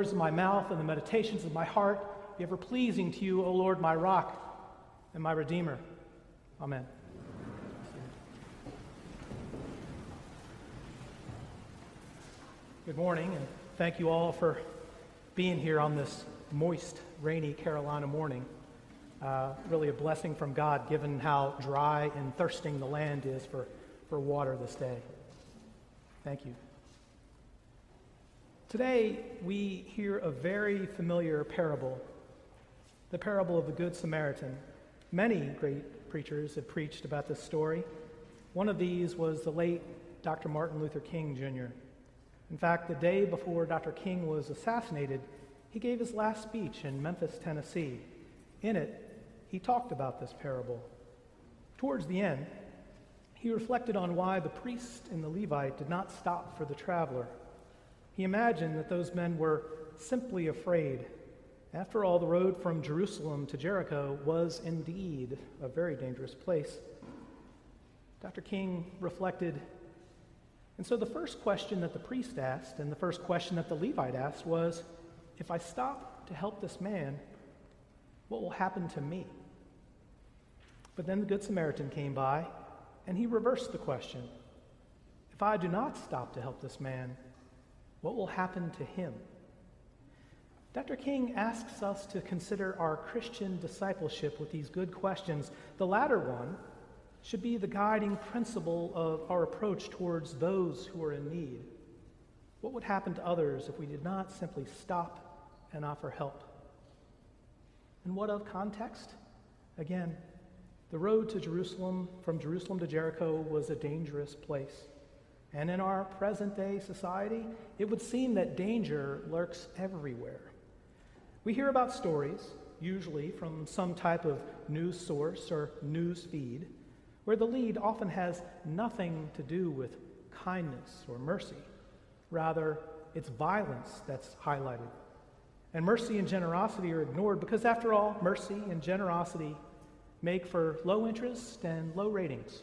Words of my mouth and the meditations of my heart be ever pleasing to you, O Lord, my rock and my redeemer. Amen. Good morning, and thank you all for being here on this moist, rainy Carolina morning. Uh, really a blessing from God, given how dry and thirsting the land is for, for water this day. Thank you. Today, we hear a very familiar parable the parable of the Good Samaritan. Many great preachers have preached about this story. One of these was the late Dr. Martin Luther King Jr. In fact, the day before Dr. King was assassinated, he gave his last speech in Memphis, Tennessee. In it, he talked about this parable. Towards the end, he reflected on why the priest and the Levite did not stop for the traveler. He imagined that those men were simply afraid. After all, the road from Jerusalem to Jericho was indeed a very dangerous place. Dr. King reflected, and so the first question that the priest asked and the first question that the Levite asked was if I stop to help this man, what will happen to me? But then the Good Samaritan came by and he reversed the question If I do not stop to help this man, what will happen to him? Dr. King asks us to consider our Christian discipleship with these good questions. The latter one should be the guiding principle of our approach towards those who are in need. What would happen to others if we did not simply stop and offer help? And what of context? Again, the road to Jerusalem, from Jerusalem to Jericho, was a dangerous place. And in our present day society, it would seem that danger lurks everywhere. We hear about stories, usually from some type of news source or news feed, where the lead often has nothing to do with kindness or mercy. Rather, it's violence that's highlighted. And mercy and generosity are ignored because, after all, mercy and generosity make for low interest and low ratings.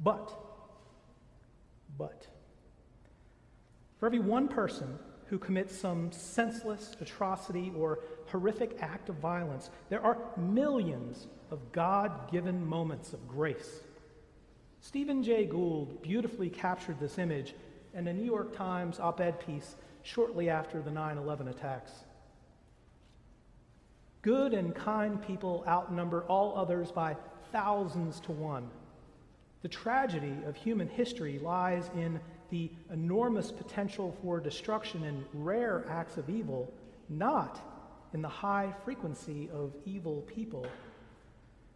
But but for every one person who commits some senseless atrocity or horrific act of violence, there are millions of God given moments of grace. Stephen Jay Gould beautifully captured this image in a New York Times op ed piece shortly after the 9 11 attacks. Good and kind people outnumber all others by thousands to one. The tragedy of human history lies in the enormous potential for destruction and rare acts of evil, not in the high frequency of evil people.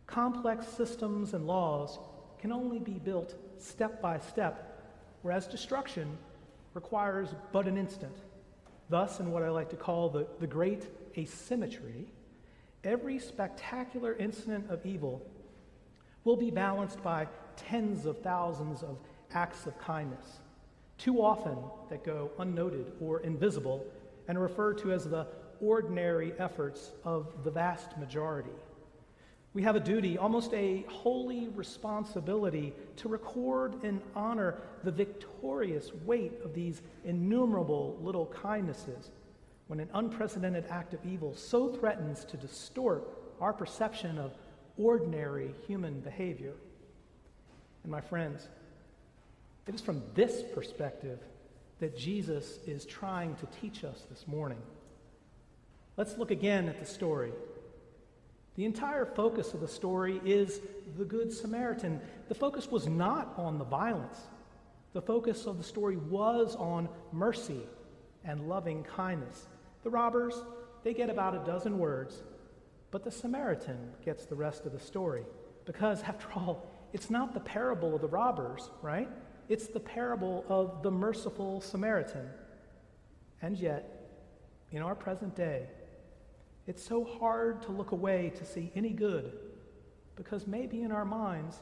Complex systems and laws can only be built step by step, whereas destruction requires but an instant. Thus, in what I like to call the, the great asymmetry, every spectacular incident of evil will be balanced by tens of thousands of acts of kindness, too often that go unnoted or invisible and referred to as the ordinary efforts of the vast majority. We have a duty, almost a holy responsibility, to record and honor the victorious weight of these innumerable little kindnesses when an unprecedented act of evil so threatens to distort our perception of ordinary human behavior. And my friends, it is from this perspective that Jesus is trying to teach us this morning. Let's look again at the story. The entire focus of the story is the Good Samaritan. The focus was not on the violence, the focus of the story was on mercy and loving kindness. The robbers, they get about a dozen words, but the Samaritan gets the rest of the story. Because, after all, it's not the parable of the robbers, right? It's the parable of the merciful Samaritan. And yet, in our present day, it's so hard to look away to see any good because maybe in our minds,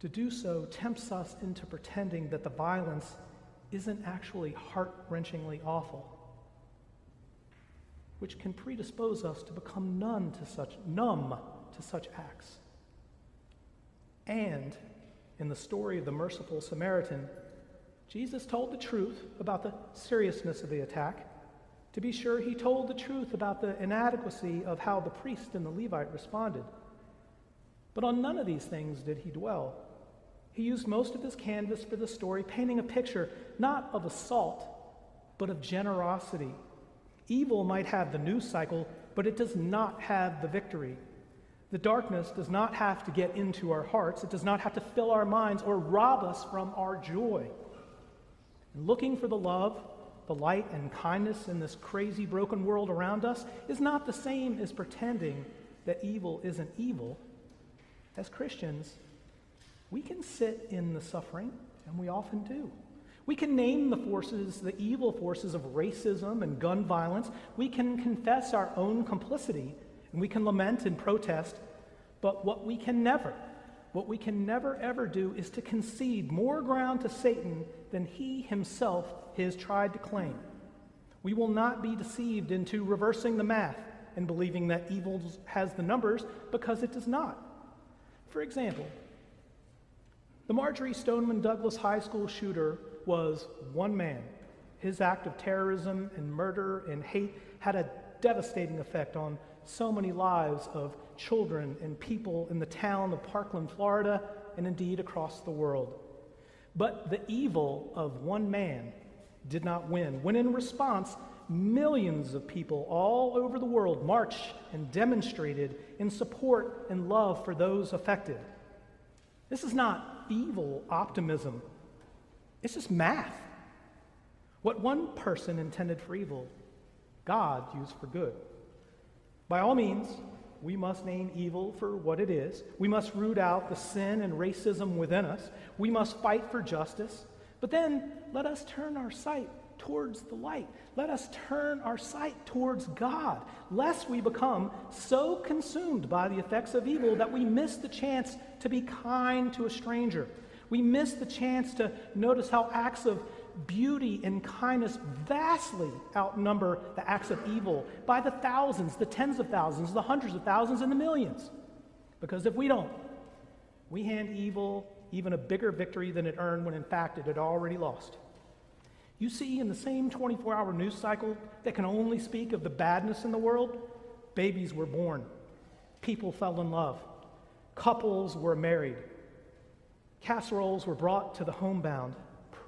to do so tempts us into pretending that the violence isn't actually heart wrenchingly awful which can predispose us to become numb to such, numb to such acts. And in the story of the merciful Samaritan, Jesus told the truth about the seriousness of the attack. To be sure, he told the truth about the inadequacy of how the priest and the Levite responded. But on none of these things did he dwell. He used most of his canvas for the story, painting a picture not of assault, but of generosity. Evil might have the news cycle, but it does not have the victory. The darkness does not have to get into our hearts, it does not have to fill our minds or rob us from our joy. And looking for the love, the light, and kindness in this crazy, broken world around us is not the same as pretending that evil isn't evil. As Christians, we can sit in the suffering, and we often do. We can name the forces, the evil forces of racism and gun violence. We can confess our own complicity, and we can lament and protest. But what we can never, what we can never ever do is to concede more ground to Satan than he himself has tried to claim. We will not be deceived into reversing the math and believing that evil has the numbers because it does not. For example, the Marjory Stoneman Douglas High School shooter was one man. His act of terrorism and murder and hate had a devastating effect on so many lives of children and people in the town of Parkland, Florida, and indeed across the world. But the evil of one man did not win, when in response, millions of people all over the world marched and demonstrated in support and love for those affected. This is not evil optimism, it's just math. What one person intended for evil, God used for good. By all means, we must name evil for what it is. We must root out the sin and racism within us. We must fight for justice. But then let us turn our sight towards the light. Let us turn our sight towards God, lest we become so consumed by the effects of evil that we miss the chance to be kind to a stranger. We miss the chance to notice how acts of beauty and kindness vastly outnumber the acts of evil by the thousands, the tens of thousands, the hundreds of thousands, and the millions. Because if we don't, we hand evil even a bigger victory than it earned when in fact it had already lost. You see, in the same 24 hour news cycle that can only speak of the badness in the world, babies were born, people fell in love, couples were married, casseroles were brought to the homebound,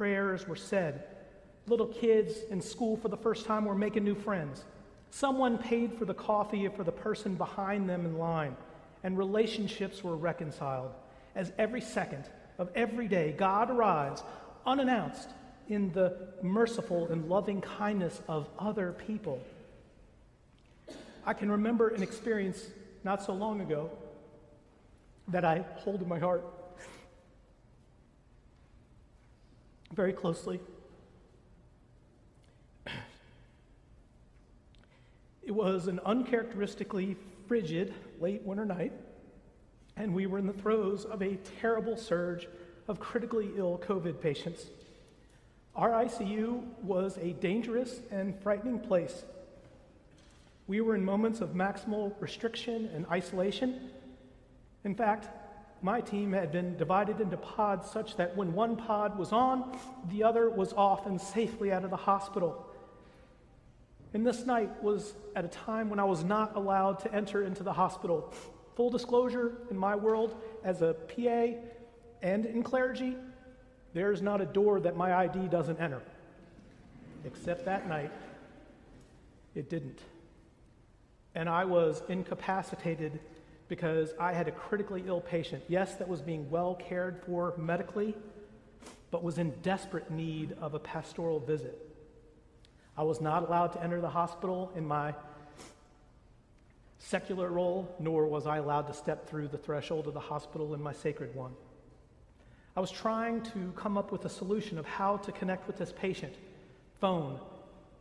prayers were said. Little kids in school for the first time were making new friends. Someone paid for the coffee for the person behind them in line, and relationships were reconciled. As every second of every day, God arrives unannounced in the merciful and loving kindness of other people. I can remember an experience not so long ago that I hold in my heart. Very closely. It was an uncharacteristically frigid late winter night, and we were in the throes of a terrible surge of critically ill COVID patients. Our ICU was a dangerous and frightening place. We were in moments of maximal restriction and isolation. In fact, my team had been divided into pods such that when one pod was on, the other was off and safely out of the hospital. And this night was at a time when I was not allowed to enter into the hospital. Full disclosure, in my world, as a PA and in clergy, there's not a door that my ID doesn't enter. Except that night, it didn't. And I was incapacitated because I had a critically ill patient, yes, that was being well cared for medically, but was in desperate need of a pastoral visit. I was not allowed to enter the hospital in my secular role, nor was I allowed to step through the threshold of the hospital in my sacred one. I was trying to come up with a solution of how to connect with this patient phone,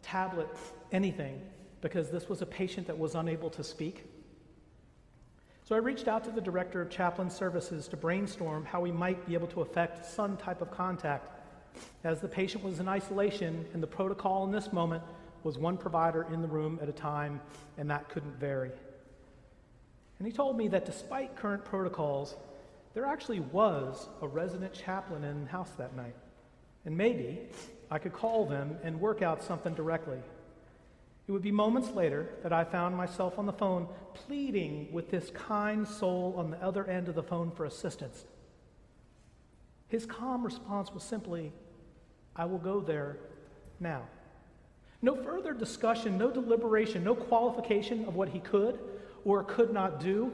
tablet, anything, because this was a patient that was unable to speak. So I reached out to the director of chaplain services to brainstorm how we might be able to effect some type of contact. As the patient was in isolation, and the protocol in this moment was one provider in the room at a time, and that couldn't vary. And he told me that despite current protocols, there actually was a resident chaplain in the house that night. And maybe I could call them and work out something directly. It would be moments later that I found myself on the phone pleading with this kind soul on the other end of the phone for assistance. His calm response was simply, I will go there now. No further discussion, no deliberation, no qualification of what he could or could not do,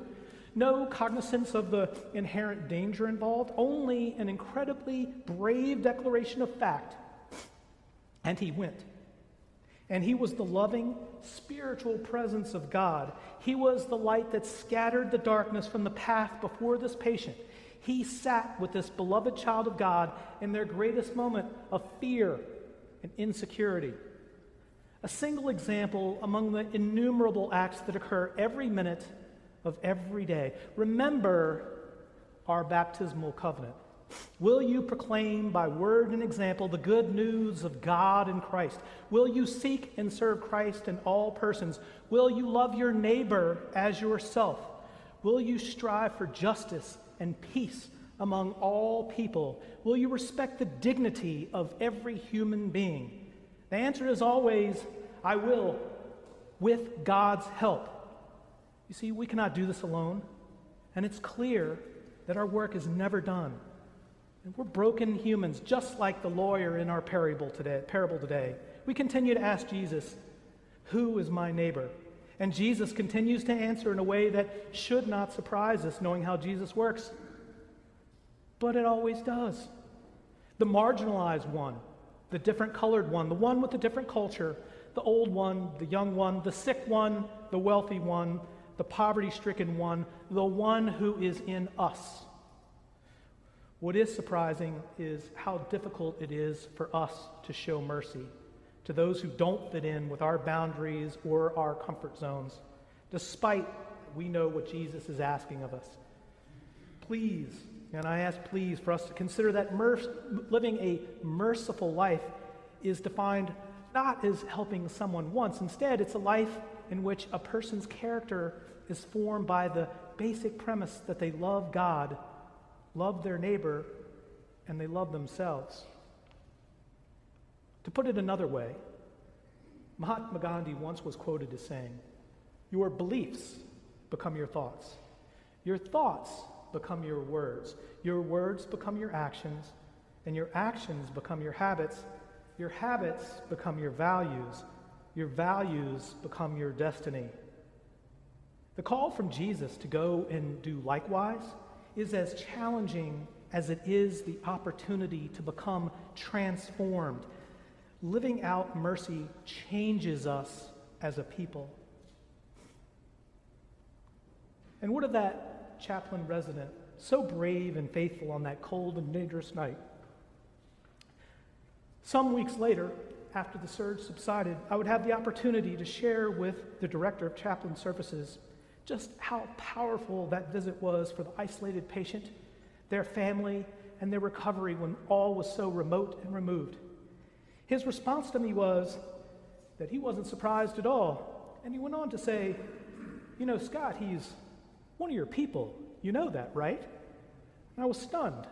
no cognizance of the inherent danger involved, only an incredibly brave declaration of fact. And he went. And he was the loving, spiritual presence of God. He was the light that scattered the darkness from the path before this patient. He sat with this beloved child of God in their greatest moment of fear and insecurity. A single example among the innumerable acts that occur every minute of every day. Remember our baptismal covenant. Will you proclaim by word and example the good news of God and Christ? Will you seek and serve Christ in all persons? Will you love your neighbor as yourself? Will you strive for justice and peace among all people? Will you respect the dignity of every human being? The answer is always, I will, with God's help. You see, we cannot do this alone, and it's clear that our work is never done. We're broken humans, just like the lawyer in our parable today. Parable today. We continue to ask Jesus, Who is my neighbor? And Jesus continues to answer in a way that should not surprise us, knowing how Jesus works. But it always does. The marginalized one, the different colored one, the one with the different culture, the old one, the young one, the sick one, the wealthy one, the poverty stricken one, the one who is in us. What is surprising is how difficult it is for us to show mercy to those who don't fit in with our boundaries or our comfort zones, despite we know what Jesus is asking of us. Please, and I ask please for us to consider that living a merciful life is defined not as helping someone once. Instead, it's a life in which a person's character is formed by the basic premise that they love God, love their neighbor, and they love themselves. To put it another way, Mahatma Gandhi once was quoted as saying, Your beliefs become your thoughts. Your thoughts become your words. Your words become your actions. And your actions become your habits. Your habits become your values. Your values become your destiny. The call from Jesus to go and do likewise is as challenging as it is the opportunity to become transformed. Living out mercy changes us as a people. And what of that chaplain resident, so brave and faithful on that cold and dangerous night? Some weeks later, after the surge subsided, I would have the opportunity to share with the director of chaplain services just how powerful that visit was for the isolated patient, their family, and their recovery when all was so remote and removed. His response to me was that he wasn't surprised at all. And he went on to say, You know, Scott, he's one of your people. You know that, right? And I was stunned.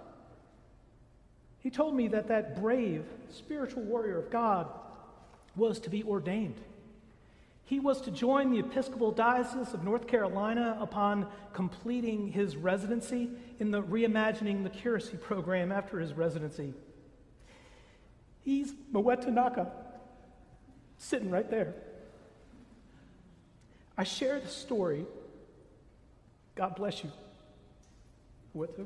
He told me that that brave spiritual warrior of God was to be ordained. He was to join the Episcopal Diocese of North Carolina upon completing his residency in the Reimagining the Curacy program after his residency. He's Mweta Naka, sitting right there. I share the story. God bless you, Mweta.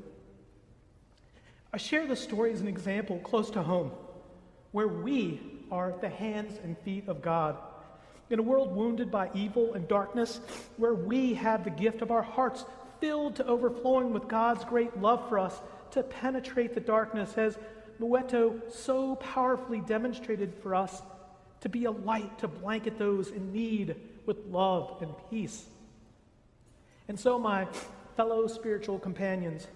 I share the story as an example close to home, where we are the hands and feet of God in a world wounded by evil and darkness, where we have the gift of our hearts filled to overflowing with God's great love for us to penetrate the darkness, as Mweta so powerfully demonstrated for us to be a light to blanket those in need with love and peace. And so, my fellow spiritual companions,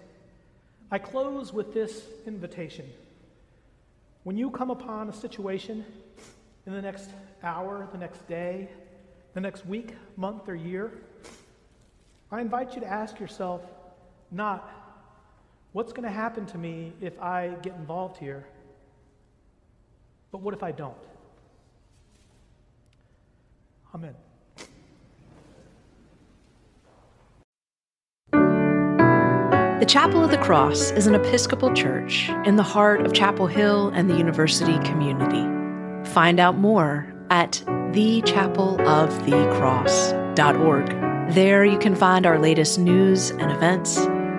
I close with this invitation. When you come upon a situation in the next hour, the next day, the next week, month, or year, I invite you to ask yourself not what's going to happen to me if I get involved here, But what if I don't? Amen. The Chapel of the Cross is an Episcopal church in the heart of Chapel Hill and the university community. Find out more at thechapelofthecross.org. There you can find our latest news and events,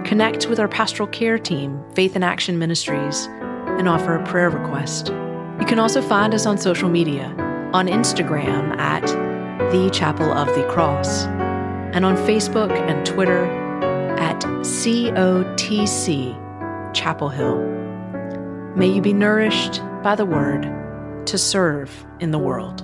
connect with our pastoral care team, Faith in Action Ministries, and offer a prayer request. You can also find us on social media on Instagram at The Chapel of the Cross, and on Facebook and Twitter at COTC Chapel Hill. May you be nourished by the word to serve in the world.